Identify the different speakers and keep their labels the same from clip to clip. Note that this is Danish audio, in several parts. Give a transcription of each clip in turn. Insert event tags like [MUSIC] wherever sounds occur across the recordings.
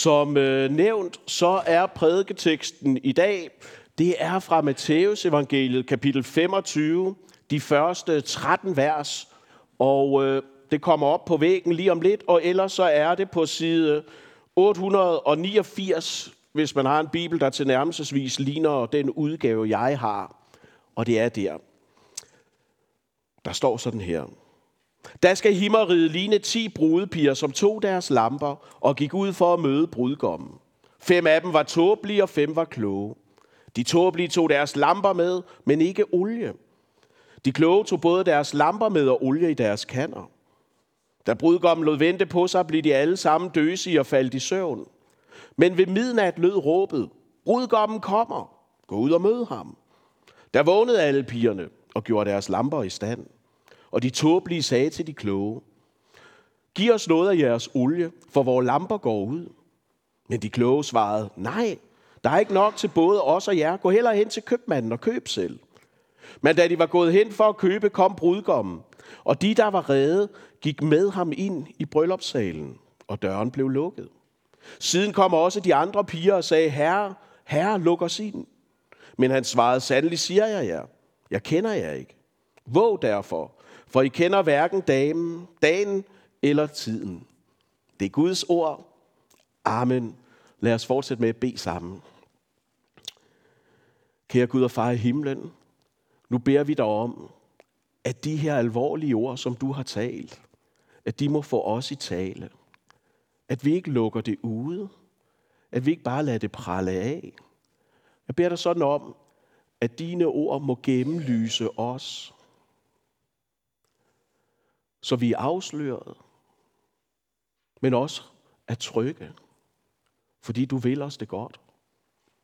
Speaker 1: Som øh, nævnt, så er prædiketeksten i dag, det er fra Matteus evangeliet kapitel 25, de første 13 vers. Og øh, det kommer op på væggen lige om lidt, og ellers så er det på side 889, hvis man har en bibel, der til nærmelsesvis ligner den udgave, jeg har. Og det er der. Der står sådan her. Der skal himmeriget ligne ti brudepiger, som tog deres lamper og gik ud for at møde brudgommen. Fem af dem var tåbelige, og fem var kloge. De tåbelige tog deres lamper med, men ikke olie. De kloge tog både deres lamper med og olie i deres kander. Da brudgommen lod vente på sig, blev de alle sammen døsige og faldt i søvn. Men ved midnat lød råbet, brudgommen kommer, gå ud og mød ham. Der vågnede alle pigerne og gjorde deres lamper i stand. Og de tåbelige sagde til de kloge, Giv os noget af jeres olie, for vores lamper går ud. Men de kloge svarede, nej, der er ikke nok til både os og jer. Gå heller hen til købmanden og køb selv. Men da de var gået hen for at købe, kom brudgommen. Og de, der var redde, gik med ham ind i bryllupssalen, og døren blev lukket. Siden kom også de andre piger og sagde, Herre, Herre, luk os ind. Men han svarede, sandelig siger jeg jer, jeg kender jer ikke. Våg derfor, for I kender hverken dagen, dagen eller tiden. Det er Guds ord. Amen. Lad os fortsætte med at bede sammen. Kære Gud og far i himlen, nu beder vi dig om, at de her alvorlige ord, som du har talt, at de må få os i tale. At vi ikke lukker det ude. At vi ikke bare lader det prale af. Jeg beder dig sådan om, at dine ord må gennemlyse os, så vi er afsløret, men også er trygge, fordi du vil os det godt,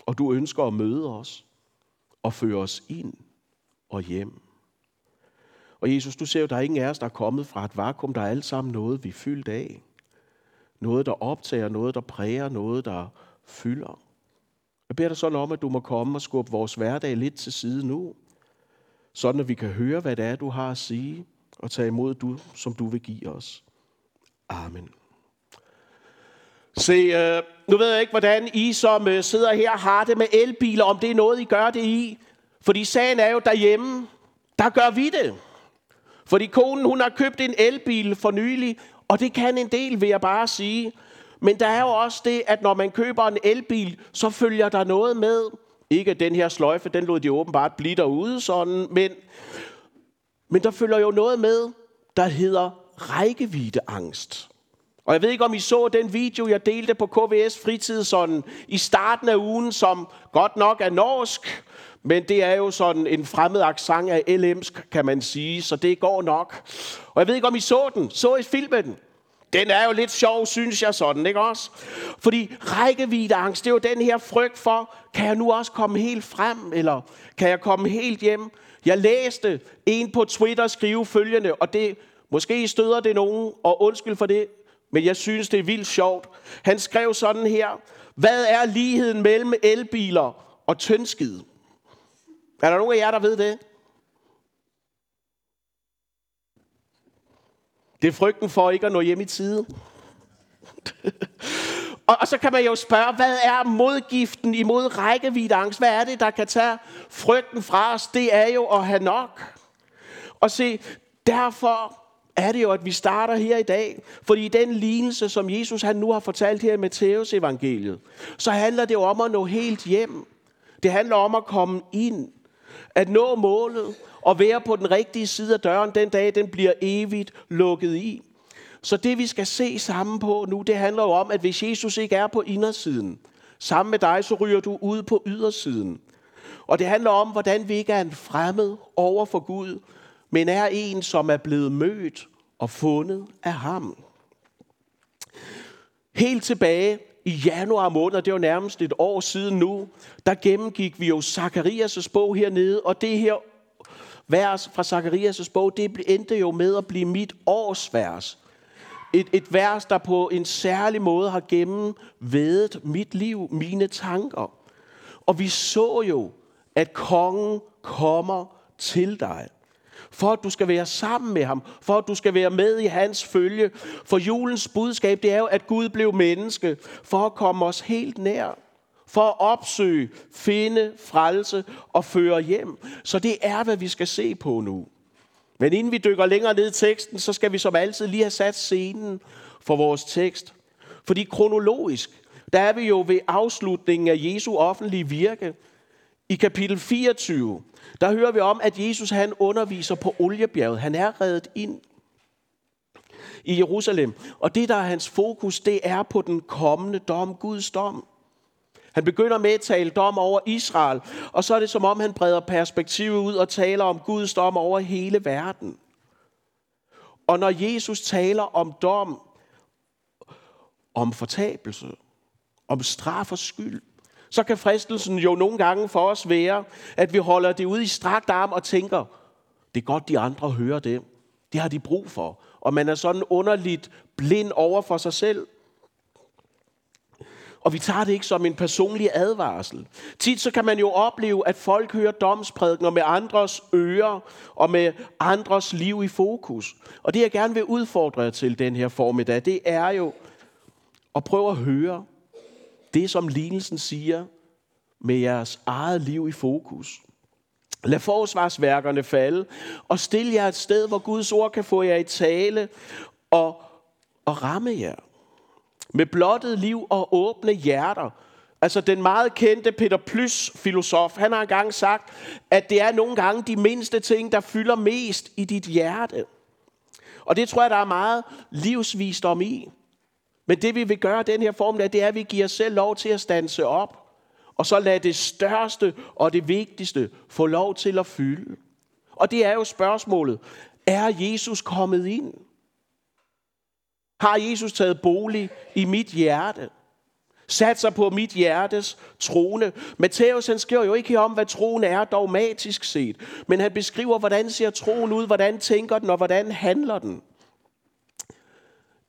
Speaker 1: og du ønsker at møde os og føre os ind og hjem. Og Jesus, du ser jo, der er ingen af os, der er kommet fra et vakuum. Der er alt sammen noget, vi er fyldt af. Noget, der optager, noget, der præger, noget, der fylder. Jeg beder dig sådan om, at du må komme og skubbe vores hverdag lidt til side nu, sådan at vi kan høre, hvad det er, du har at sige, og tage imod, du, som du vil give os. Amen. Se, øh, nu ved jeg ikke, hvordan I som øh, sidder her har det med elbiler, om det er noget, I gør det i. Fordi sagen er jo derhjemme, der gør vi det. Fordi konen, hun har købt en elbil for nylig, og det kan en del, vil jeg bare sige. Men der er jo også det, at når man køber en elbil, så følger der noget med. Ikke den her sløjfe, den lod de åbenbart blive derude sådan, men, men der følger jo noget med, der hedder rækkeviddeangst. Og jeg ved ikke, om I så den video, jeg delte på KVS Fritid sådan i starten af ugen, som godt nok er norsk, men det er jo sådan en fremmed accent af LM's, kan man sige, så det går nok. Og jeg ved ikke, om I så den. Så I filmen? Den er jo lidt sjov, synes jeg sådan, ikke også? Fordi rækkeviddeangst, det er jo den her frygt for, kan jeg nu også komme helt frem, eller kan jeg komme helt hjem? Jeg læste en på Twitter skrive følgende, og det, måske støder det nogen, og undskyld for det, men jeg synes, det er vildt sjovt. Han skrev sådan her, hvad er ligheden mellem elbiler og tyndskid? Er der nogen af jer, der ved det? Det er frygten for ikke at nå hjem i tide. [LAUGHS] og, og så kan man jo spørge, hvad er modgiften imod rækkeviddeangst? Hvad er det, der kan tage frygten fra os? Det er jo at have nok. Og se, derfor er det jo, at vi starter her i dag. Fordi den lignelse, som Jesus han nu har fortalt her i Matteus evangeliet, så handler det jo om at nå helt hjem. Det handler om at komme ind. At nå målet og være på den rigtige side af døren den dag, den bliver evigt lukket i. Så det vi skal se sammen på nu, det handler jo om, at hvis Jesus ikke er på indersiden, sammen med dig, så ryger du ud på ydersiden. Og det handler om, hvordan vi ikke er en fremmed over for Gud, men er en, som er blevet mødt og fundet af ham. Helt tilbage i januar måned, det var nærmest et år siden nu, der gennemgik vi jo Zakarias' bog hernede, og det her vers fra Zacharias' bog, det endte jo med at blive mit årsvers. Et, et vers, der på en særlig måde har gennemvedet mit liv, mine tanker. Og vi så jo, at kongen kommer til dig. For at du skal være sammen med ham. For at du skal være med i hans følge. For julens budskab, det er jo, at Gud blev menneske. For at komme os helt nær. For at opsøge, finde, frelse og føre hjem. Så det er, hvad vi skal se på nu. Men inden vi dykker længere ned i teksten, så skal vi som altid lige have sat scenen for vores tekst. Fordi kronologisk, der er vi jo ved afslutningen af Jesu offentlige virke. I kapitel 24, der hører vi om, at Jesus han underviser på oliebjerget. Han er reddet ind i Jerusalem. Og det, der er hans fokus, det er på den kommende dom, Guds dom. Han begynder med at tale dom over Israel, og så er det som om, han breder perspektivet ud og taler om Guds dom over hele verden. Og når Jesus taler om dom, om fortabelse, om straf og skyld, så kan fristelsen jo nogle gange for os være, at vi holder det ud i strakt arm og tænker, det er godt, de andre hører det. Det har de brug for. Og man er sådan underligt blind over for sig selv. Og vi tager det ikke som en personlig advarsel. Tit så kan man jo opleve, at folk hører domsprædikener med andres ører og med andres liv i fokus. Og det jeg gerne vil udfordre jer til den her formiddag, det er jo at prøve at høre det, som lignelsen siger, med jeres eget liv i fokus. Lad forsvarsværkerne falde, og stil jer et sted, hvor Guds ord kan få jer i tale og, og ramme jer. Med blottet liv og åbne hjerter. Altså den meget kendte Peter Plys filosof, han har engang sagt, at det er nogle gange de mindste ting, der fylder mest i dit hjerte. Og det tror jeg, der er meget livsvisdom i. Men det vi vil gøre den her form, det er, at vi giver os selv lov til at stanse op. Og så lade det største og det vigtigste få lov til at fylde. Og det er jo spørgsmålet, er Jesus kommet ind? Har Jesus taget bolig i mit hjerte? Sat sig på mit hjertes trone. Matthæus han skriver jo ikke om, hvad troen er dogmatisk set. Men han beskriver, hvordan ser troen ud, hvordan tænker den, og hvordan handler den.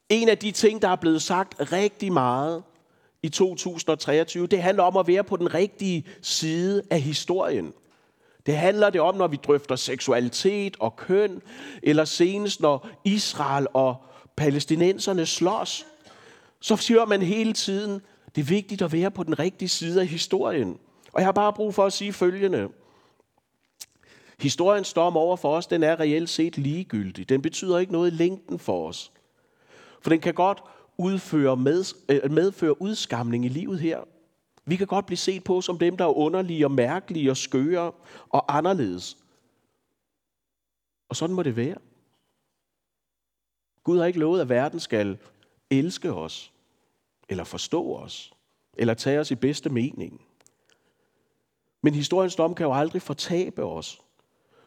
Speaker 1: En af de ting, der er blevet sagt rigtig meget i 2023, det handler om at være på den rigtige side af historien. Det handler det om, når vi drøfter seksualitet og køn, eller senest når Israel og palæstinenserne slås. Så siger man hele tiden, det er vigtigt at være på den rigtige side af historien. Og jeg har bare brug for at sige følgende. Historiens dom over for os, den er reelt set ligegyldig. Den betyder ikke noget i længden for os. For den kan godt udføre med, øh, medføre udskamning i livet her. Vi kan godt blive set på som dem, der er underlige og mærkelige og skøre og anderledes. Og sådan må det være. Gud har ikke lovet, at verden skal elske os, eller forstå os, eller tage os i bedste mening. Men historiens dom kan jo aldrig fortabe os.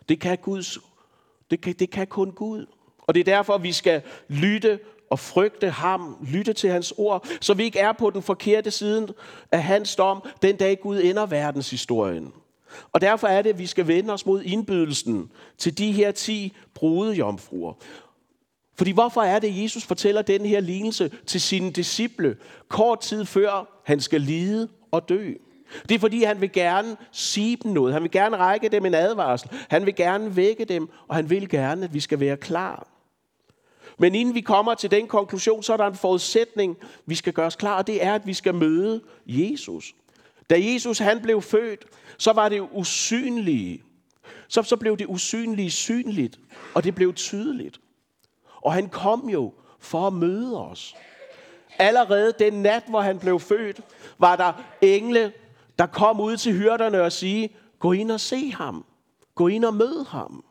Speaker 1: Det kan, Guds, det kan, det kan kun Gud. Og det er derfor, vi skal lytte og frygte ham, lytte til hans ord, så vi ikke er på den forkerte side af hans dom, den dag Gud ender verdenshistorien. Og derfor er det, at vi skal vende os mod indbydelsen til de her ti brudejomfruer. Fordi hvorfor er det, at Jesus fortæller den her lignelse til sine disciple, kort tid før han skal lide og dø? Det er fordi, han vil gerne sige dem noget. Han vil gerne række dem en advarsel. Han vil gerne vække dem, og han vil gerne, at vi skal være klar. Men inden vi kommer til den konklusion, så er der en forudsætning, vi skal gøre os klar, og det er, at vi skal møde Jesus. Da Jesus han blev født, så var det usynlige. Så, så blev det usynlige synligt, og det blev tydeligt. Og han kom jo for at møde os. Allerede den nat, hvor han blev født, var der engle, der kom ud til hyrderne og sige, gå ind og se ham. Gå ind og mød ham.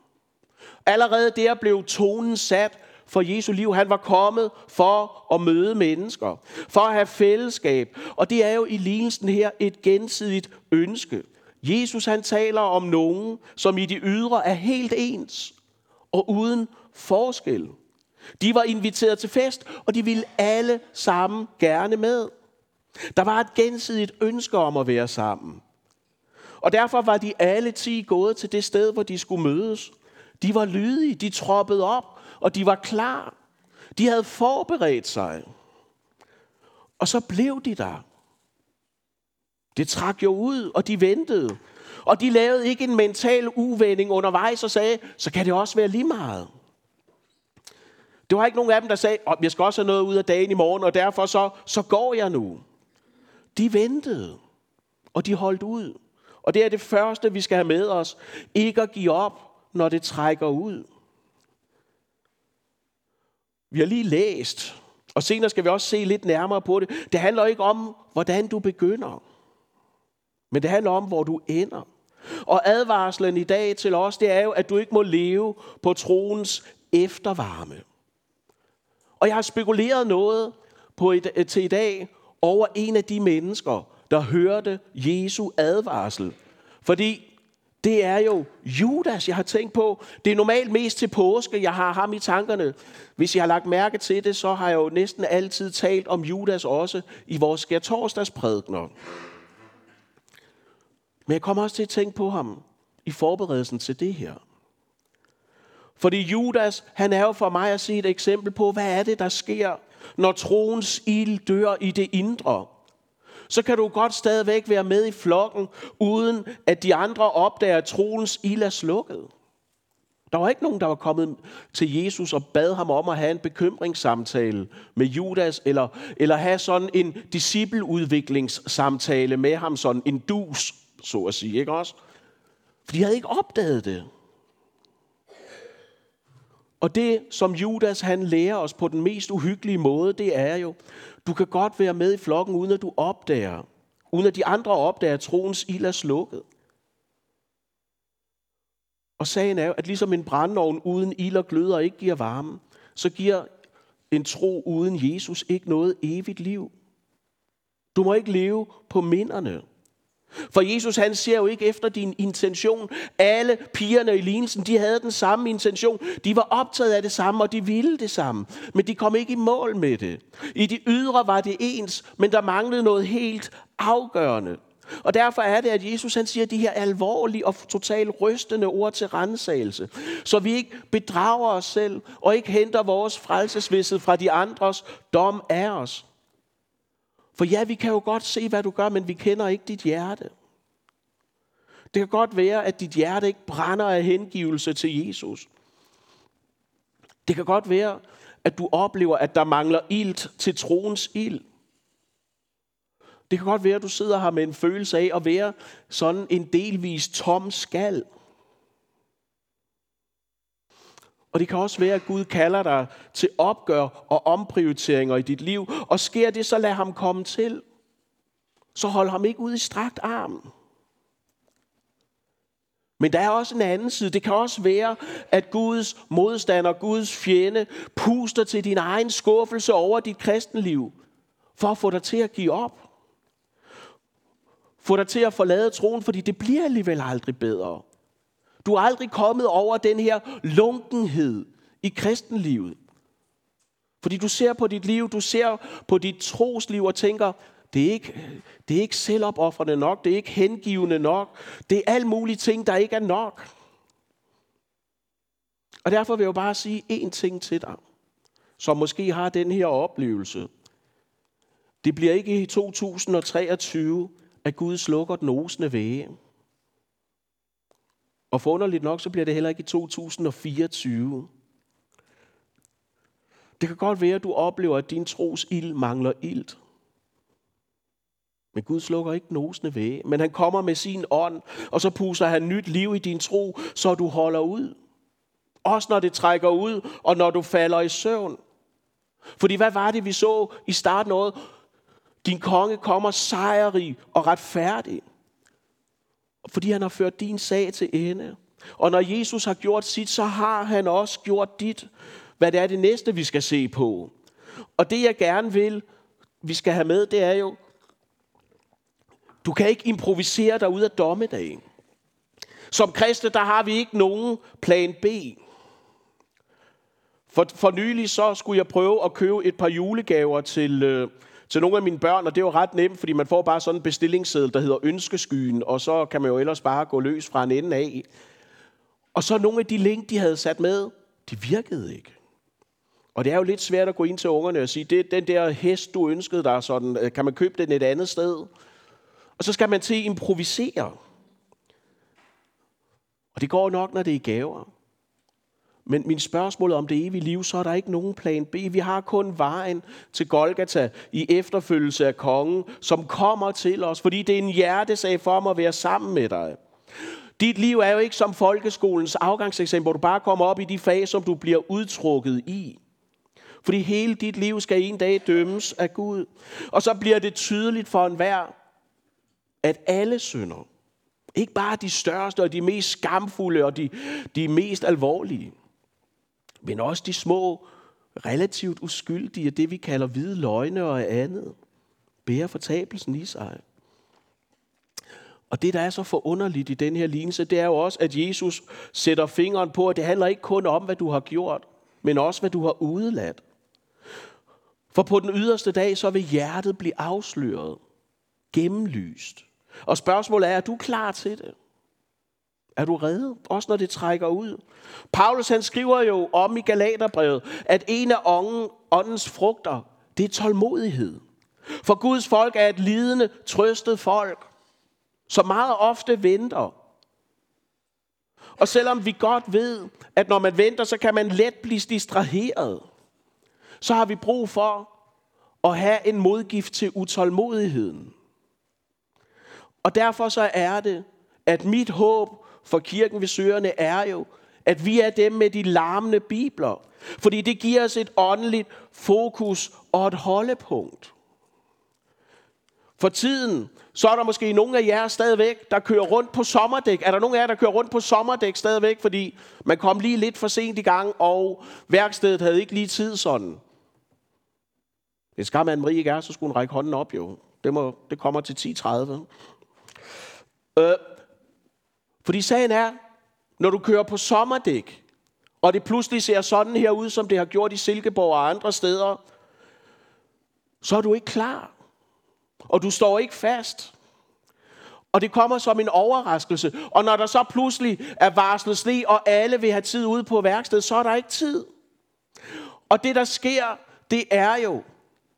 Speaker 1: Allerede der blev tonen sat for Jesu liv. Han var kommet for at møde mennesker, for at have fællesskab. Og det er jo i lignelsen her et gensidigt ønske. Jesus han taler om nogen, som i de ydre er helt ens og uden forskel. De var inviteret til fest, og de ville alle sammen gerne med. Der var et gensidigt ønske om at være sammen. Og derfor var de alle ti gået til det sted, hvor de skulle mødes. De var lydige, de troppede op, og de var klar. De havde forberedt sig. Og så blev de der. Det trak jo ud, og de ventede. Og de lavede ikke en mental uvending undervejs og sagde, så kan det også være lige meget. Det var ikke nogen af dem, der sagde, oh, jeg skal også have noget ud af dagen i morgen, og derfor så, så går jeg nu. De ventede, og de holdt ud. Og det er det første, vi skal have med os. Ikke at give op, når det trækker ud. Vi har lige læst, og senere skal vi også se lidt nærmere på det. Det handler ikke om, hvordan du begynder, men det handler om, hvor du ender. Og advarslen i dag til os, det er jo, at du ikke må leve på troens eftervarme. Og jeg har spekuleret noget på et, til i dag over en af de mennesker, der hørte Jesu advarsel. Fordi det er jo Judas, jeg har tænkt på. Det er normalt mest til påske, jeg har ham i tankerne. Hvis jeg har lagt mærke til det, så har jeg jo næsten altid talt om Judas også i vores skærtorsdagsprædikner. Men jeg kommer også til at tænke på ham i forberedelsen til det her. Fordi Judas, han er jo for mig at se et eksempel på, hvad er det, der sker, når troens ild dør i det indre. Så kan du godt stadigvæk være med i flokken, uden at de andre opdager, at troens ild er slukket. Der var ikke nogen, der var kommet til Jesus og bad ham om at have en bekymringssamtale med Judas, eller, eller have sådan en discipleudviklingssamtale med ham, sådan en dus, så at sige, ikke også? For de havde ikke opdaget det. Og det, som Judas han lærer os på den mest uhyggelige måde, det er jo, du kan godt være med i flokken, uden at du opdager, uden at de andre opdager, at troens ild er slukket. Og sagen er jo, at ligesom en brændeovn uden ild og gløder ikke giver varme, så giver en tro uden Jesus ikke noget evigt liv. Du må ikke leve på minderne. For Jesus han ser jo ikke efter din intention. Alle pigerne i lignelsen, de havde den samme intention. De var optaget af det samme, og de ville det samme. Men de kom ikke i mål med det. I de ydre var det ens, men der manglede noget helt afgørende. Og derfor er det, at Jesus han siger de her alvorlige og totalt rystende ord til rensagelse. Så vi ikke bedrager os selv, og ikke henter vores frelsesvidshed fra de andres dom af os. For ja, vi kan jo godt se, hvad du gør, men vi kender ikke dit hjerte. Det kan godt være, at dit hjerte ikke brænder af hengivelse til Jesus. Det kan godt være, at du oplever, at der mangler ilt til troens ild. Det kan godt være, at du sidder her med en følelse af at være sådan en delvis tom skal. Og det kan også være, at Gud kalder dig til opgør og omprioriteringer i dit liv. Og sker det, så lad ham komme til. Så hold ham ikke ud i strakt arm. Men der er også en anden side. Det kan også være, at Guds modstander, Guds fjende, puster til din egen skuffelse over dit kristenliv, for at få dig til at give op. Få dig til at forlade troen, fordi det bliver alligevel aldrig bedre. Du er aldrig kommet over den her lunkenhed i kristenlivet. Fordi du ser på dit liv, du ser på dit trosliv og tænker, det er ikke, det er ikke selvopoffrende nok, det er ikke hengivende nok, det er alle mulige ting, der ikke er nok. Og derfor vil jeg jo bare sige én ting til dig, som måske har den her oplevelse. Det bliver ikke i 2023, at Gud slukker den osende væge. Og forunderligt nok, så bliver det heller ikke i 2024. Det kan godt være, at du oplever, at din tros ild mangler ilt. Men Gud slukker ikke nosene væg. Men han kommer med sin ånd, og så puser han nyt liv i din tro, så du holder ud. Også når det trækker ud, og når du falder i søvn. Fordi hvad var det, vi så i starten af Din konge kommer sejrig og retfærdig fordi han har ført din sag til ende. Og når Jesus har gjort sit, så har han også gjort dit. Hvad det er det næste, vi skal se på. Og det jeg gerne vil, vi skal have med, det er jo, du kan ikke improvisere dig ud af dommedagen. Som kristne, der har vi ikke nogen plan B. For, for nylig så skulle jeg prøve at købe et par julegaver til, øh, til nogle af mine børn, og det er jo ret nemt, fordi man får bare sådan en bestillingsseddel, der hedder ønskeskyen, og så kan man jo ellers bare gå løs fra en ende af. Og så nogle af de link, de havde sat med, de virkede ikke. Og det er jo lidt svært at gå ind til ungerne og sige, det den der hest, du ønskede dig, sådan, øh, kan man købe den et andet sted? Og så skal man til at improvisere. Og det går nok, når det er gaver. Men min spørgsmål om det evige liv, så er der ikke nogen plan B. Vi har kun vejen til Golgata i efterfølgelse af kongen, som kommer til os, fordi det er en hjertesag for mig at være sammen med dig. Dit liv er jo ikke som folkeskolens afgangseksamen, hvor du bare kommer op i de fag, som du bliver udtrukket i. Fordi hele dit liv skal en dag dømmes af Gud. Og så bliver det tydeligt for enhver, at alle synder, ikke bare de største og de mest skamfulde og de, de mest alvorlige, men også de små, relativt uskyldige, det vi kalder hvide løgne og andet, bærer fortabelsen i sig. Og det, der er så forunderligt i den her lignelse, det er jo også, at Jesus sætter fingeren på, at det handler ikke kun om, hvad du har gjort, men også, hvad du har udeladt. For på den yderste dag, så vil hjertet blive afsløret, gennemlyst. Og spørgsmålet er, er du klar til det? Er du reddet? Også når det trækker ud. Paulus han skriver jo om i Galaterbrevet, at en af åndens frugter, det er tålmodighed. For Guds folk er et lidende, trøstet folk, som meget ofte venter. Og selvom vi godt ved, at når man venter, så kan man let blive distraheret, så har vi brug for at have en modgift til utålmodigheden. Og derfor så er det, at mit håb for kirken ved søerne er jo, at vi er dem med de larmende bibler. Fordi det giver os et åndeligt fokus og et holdepunkt. For tiden, så er der måske nogle af jer stadigvæk, der kører rundt på sommerdæk. Er der nogen af jer, der kører rundt på sommerdæk stadigvæk, fordi man kom lige lidt for sent i gang, og værkstedet havde ikke lige tid sådan? Hvis skam, man Marie ikke er, så skulle hun række hånden op jo. Det, må, det kommer til 10.30. Øh, fordi sagen er, når du kører på sommerdæk, og det pludselig ser sådan her ud, som det har gjort i Silkeborg og andre steder, så er du ikke klar. Og du står ikke fast. Og det kommer som en overraskelse. Og når der så pludselig er varslet sne, og alle vil have tid ude på værkstedet, så er der ikke tid. Og det der sker, det er jo,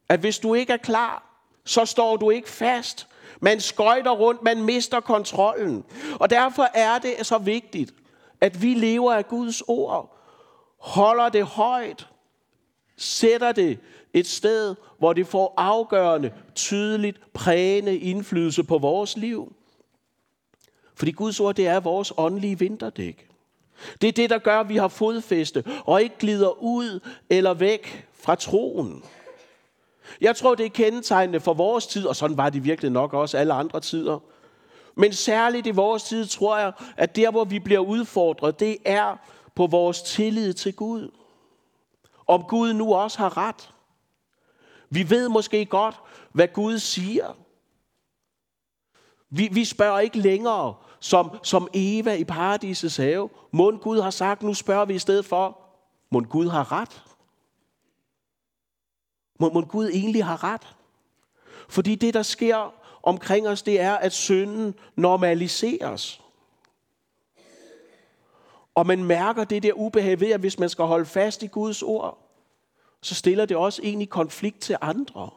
Speaker 1: at hvis du ikke er klar, så står du ikke fast. Man skøjter rundt, man mister kontrollen. Og derfor er det så vigtigt, at vi lever af Guds ord, holder det højt, sætter det et sted, hvor det får afgørende, tydeligt, prægende indflydelse på vores liv. Fordi Guds ord, det er vores åndelige vinterdæk. Det er det, der gør, at vi har fodfæste og ikke glider ud eller væk fra troen. Jeg tror, det er kendetegnende for vores tid, og sådan var det virkelig nok også alle andre tider. Men særligt i vores tid tror jeg, at der, hvor vi bliver udfordret, det er på vores tillid til Gud. Om Gud nu også har ret. Vi ved måske godt, hvad Gud siger. Vi, vi spørger ikke længere, som, som Eva i paradisets have. Mund Gud har sagt, nu spørger vi i stedet for, mund Gud har ret. Må, må Gud egentlig har ret? Fordi det, der sker omkring os, det er, at synden normaliseres. Og man mærker det der ubehag ved, at hvis man skal holde fast i Guds ord, så stiller det også egentlig konflikt til andre.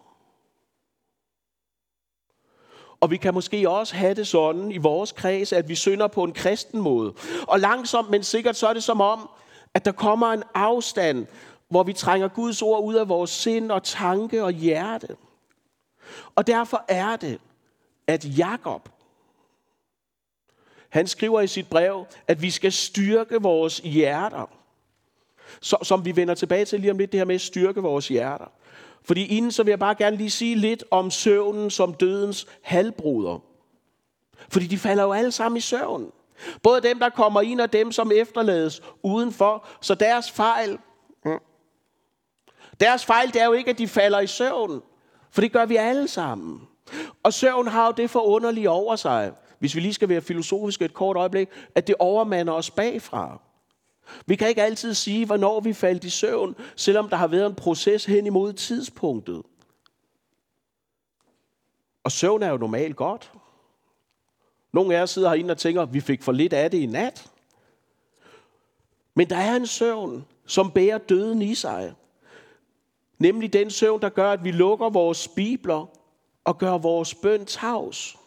Speaker 1: Og vi kan måske også have det sådan i vores kreds, at vi synder på en kristen måde. Og langsomt, men sikkert, så er det som om, at der kommer en afstand hvor vi trænger Guds ord ud af vores sind og tanke og hjerte. Og derfor er det, at Jakob, han skriver i sit brev, at vi skal styrke vores hjerter. Så, som vi vender tilbage til lige om lidt, det her med at styrke vores hjerter. Fordi inden så vil jeg bare gerne lige sige lidt om søvnen som dødens halvbruder. Fordi de falder jo alle sammen i søvn. Både dem, der kommer ind, og dem, som efterlades udenfor. Så deres fejl, deres fejl det er jo ikke, at de falder i søvn, for det gør vi alle sammen. Og søvn har jo det forunderlige over sig, hvis vi lige skal være filosofiske et kort øjeblik, at det overmander os bagfra. Vi kan ikke altid sige, hvornår vi faldt i søvn, selvom der har været en proces hen imod tidspunktet. Og søvn er jo normalt godt. Nogle af jer sidder herinde og tænker, at vi fik for lidt af det i nat. Men der er en søvn, som bærer døden i sig. Nemlig den søvn, der gør, at vi lukker vores bibler og gør vores bøn tavs.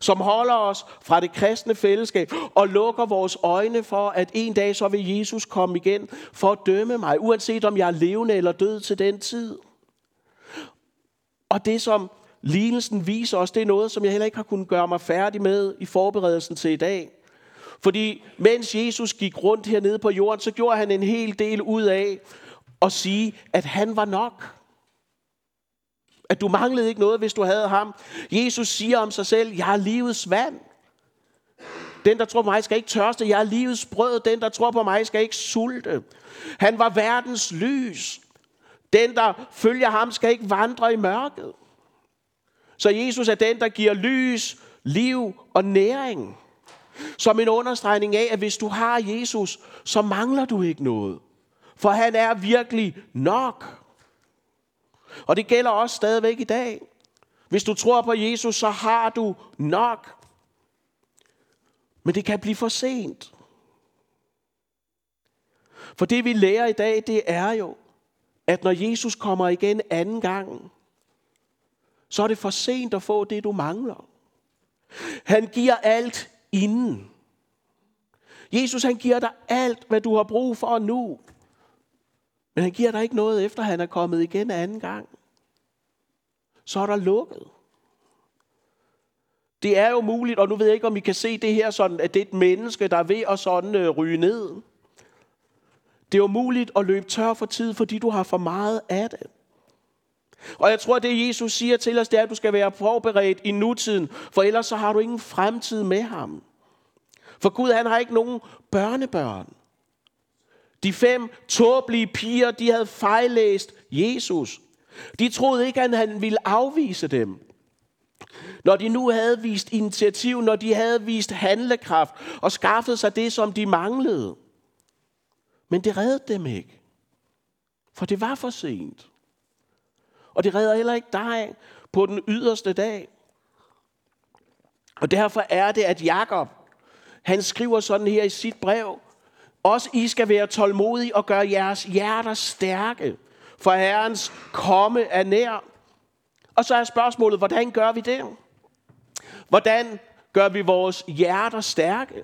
Speaker 1: som holder os fra det kristne fællesskab og lukker vores øjne for, at en dag så vil Jesus komme igen for at dømme mig, uanset om jeg er levende eller død til den tid. Og det, som lignelsen viser os, det er noget, som jeg heller ikke har kunnet gøre mig færdig med i forberedelsen til i dag. Fordi mens Jesus gik rundt hernede på jorden, så gjorde han en hel del ud af og sige, at han var nok. At du manglede ikke noget, hvis du havde ham. Jesus siger om sig selv, jeg er livets vand. Den, der tror på mig, skal ikke tørste. Jeg er livets brød. Den, der tror på mig, skal ikke sulte. Han var verdens lys. Den, der følger ham, skal ikke vandre i mørket. Så Jesus er den, der giver lys, liv og næring. Som en understregning af, at hvis du har Jesus, så mangler du ikke noget. For han er virkelig nok. Og det gælder også stadigvæk i dag. Hvis du tror på Jesus, så har du nok. Men det kan blive for sent. For det vi lærer i dag, det er jo, at når Jesus kommer igen anden gang, så er det for sent at få det, du mangler. Han giver alt inden. Jesus han giver dig alt, hvad du har brug for nu. Men han giver dig ikke noget, efter han er kommet igen anden gang. Så er der lukket. Det er jo muligt, og nu ved jeg ikke, om I kan se det her sådan, at det er et menneske, der er ved at sådan øh, ryge ned. Det er jo muligt at løbe tør for tid, fordi du har for meget af det. Og jeg tror, at det Jesus siger til os, det er, at du skal være forberedt i nutiden, for ellers så har du ingen fremtid med ham. For Gud, han har ikke nogen børnebørn. De fem tåbelige piger, de havde fejlæst Jesus. De troede ikke, at han ville afvise dem. Når de nu havde vist initiativ, når de havde vist handlekraft og skaffet sig det, som de manglede. Men det reddede dem ikke. For det var for sent. Og det redder heller ikke dig på den yderste dag. Og derfor er det, at Jakob, han skriver sådan her i sit brev, også I skal være tålmodige og gøre jeres hjerter stærke, for Herrens komme er nær. Og så er spørgsmålet, hvordan gør vi det? Hvordan gør vi vores hjerter stærke?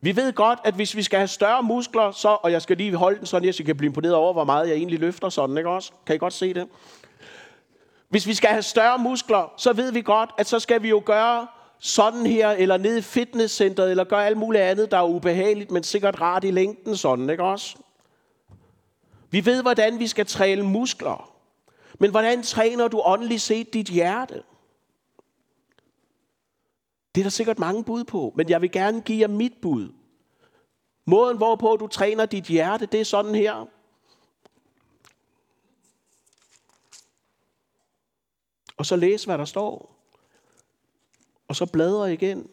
Speaker 1: Vi ved godt, at hvis vi skal have større muskler, så, og jeg skal lige holde den sådan, så jeg kan blive imponeret over, hvor meget jeg egentlig løfter sådan, ikke også? Kan I godt se det? Hvis vi skal have større muskler, så ved vi godt, at så skal vi jo gøre sådan her, eller ned i fitnesscenteret, eller gør alt muligt andet, der er ubehageligt, men sikkert rart i længden sådan, ikke også? Vi ved, hvordan vi skal træne muskler. Men hvordan træner du åndeligt set dit hjerte? Det er der sikkert mange bud på, men jeg vil gerne give jer mit bud. Måden, hvorpå du træner dit hjerte, det er sådan her. Og så læs, hvad der står. Og så bladre igen.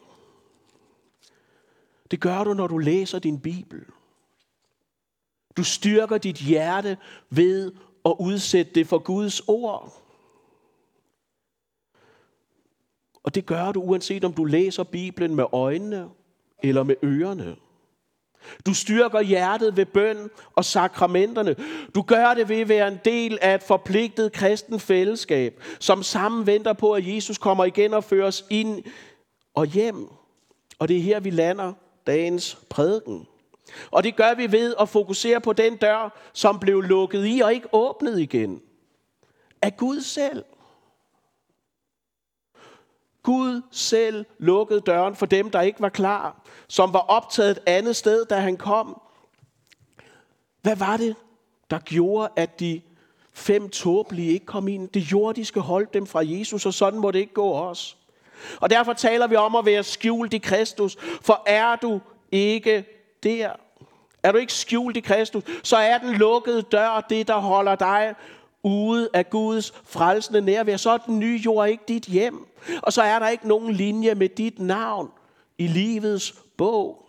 Speaker 1: Det gør du, når du læser din Bibel. Du styrker dit hjerte ved at udsætte det for Guds ord. Og det gør du, uanset om du læser Bibelen med øjnene eller med ørerne. Du styrker hjertet ved bøn og sakramenterne. Du gør det ved at være en del af et forpligtet kristen fællesskab, som sammen venter på, at Jesus kommer igen og fører os ind og hjem. Og det er her, vi lander dagens prædiken. Og det gør vi ved at fokusere på den dør, som blev lukket i og ikke åbnet igen. Af Gud selv. Gud selv lukkede døren for dem, der ikke var klar, som var optaget et andet sted, da han kom. Hvad var det, der gjorde, at de fem tåbelige ikke kom ind? Det jordiske holdt dem fra Jesus, og sådan må det ikke gå os. Og derfor taler vi om at være skjult i Kristus, for er du ikke der, er du ikke skjult i Kristus, så er den lukkede dør det, der holder dig ude af Guds frelsende nærvær. Så er den nye jord ikke dit hjem. Og så er der ikke nogen linje med dit navn i livets bog.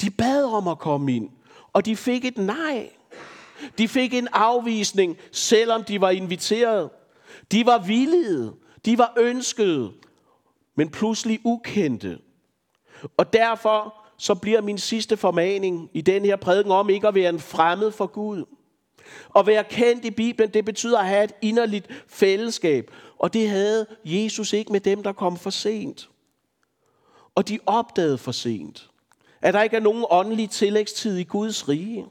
Speaker 1: De bad om at komme ind, og de fik et nej. De fik en afvisning, selvom de var inviteret. De var villige, de var ønskede, men pludselig ukendte. Og derfor så bliver min sidste formaning i den her prædiken om ikke at være en fremmed for Gud. At være kendt i Bibelen, det betyder at have et inderligt fællesskab. Og det havde Jesus ikke med dem, der kom for sent. Og de opdagede for sent, at der ikke er nogen åndelig tillægstid i Guds rige.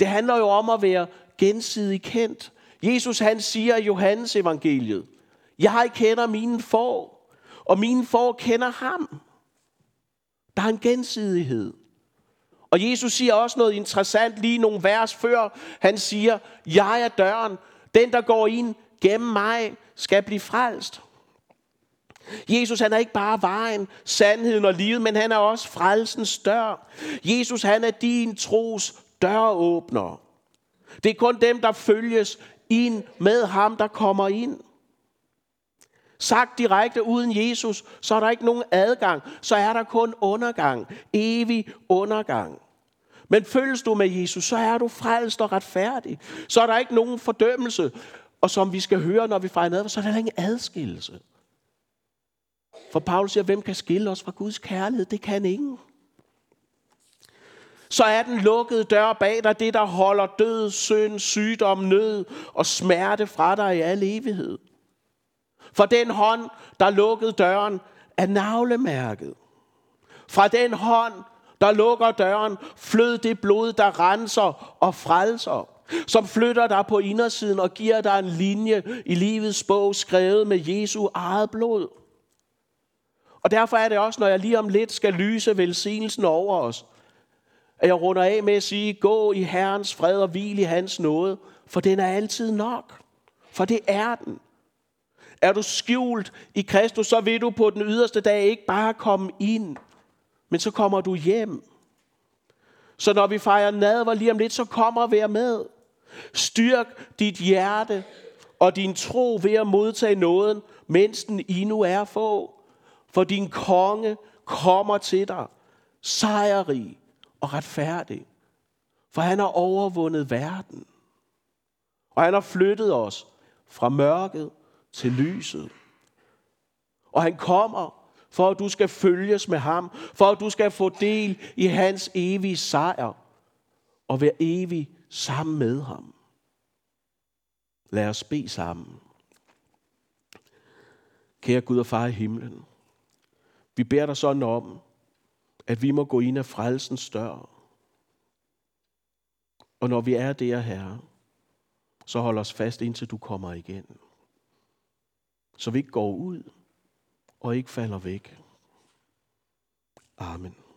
Speaker 1: Det handler jo om at være gensidigt kendt. Jesus han siger i Johannes evangeliet, jeg kender mine får, og mine får kender ham. Der er en gensidighed. Og Jesus siger også noget interessant lige nogle vers før. Han siger, jeg er døren. Den, der går ind gennem mig, skal blive frelst. Jesus han er ikke bare vejen, sandheden og livet, men han er også frelsens dør. Jesus han er din tros døråbner. Det er kun dem, der følges ind med ham, der kommer ind. Sagt direkte uden Jesus, så er der ikke nogen adgang. Så er der kun undergang. Evig undergang. Men følges du med Jesus, så er du frelst og retfærdig. Så er der ikke nogen fordømmelse. Og som vi skal høre, når vi fejrer nadver, så er der ingen adskillelse. For Paulus siger, hvem kan skille os fra Guds kærlighed? Det kan ingen. Så er den lukkede dør bag dig det, der holder død, synd, sygdom, nød og smerte fra dig i al evighed. For den hånd, der lukkede døren, er navlemærket. Fra den hånd, der lukker døren, flød det blod, der renser og frelser, som flytter dig på indersiden og giver dig en linje i livets bog, skrevet med Jesu eget blod. Og derfor er det også, når jeg lige om lidt skal lyse velsignelsen over os, at jeg runder af med at sige, gå i Herrens fred og hvil i hans nåde, for den er altid nok. For det er den. Er du skjult i Kristus, så vil du på den yderste dag ikke bare komme ind, men så kommer du hjem. Så når vi fejrer nadver lige om lidt, så kommer vær med. Styrk dit hjerte og din tro ved at modtage nåden, mens den endnu er få. For din konge kommer til dig, sejrig og retfærdig. For han har overvundet verden. Og han har flyttet os fra mørket til lyset. Og han kommer, for at du skal følges med ham, for at du skal få del i hans evige sejr, og være evig sammen med ham. Lad os bede sammen. Kære Gud og far i himlen, vi beder dig sådan om, at vi må gå ind af frelsens dør. Og når vi er der, Herre, så hold os fast, indtil du kommer igen. Så vi ikke går ud og ikke falder væk. Amen.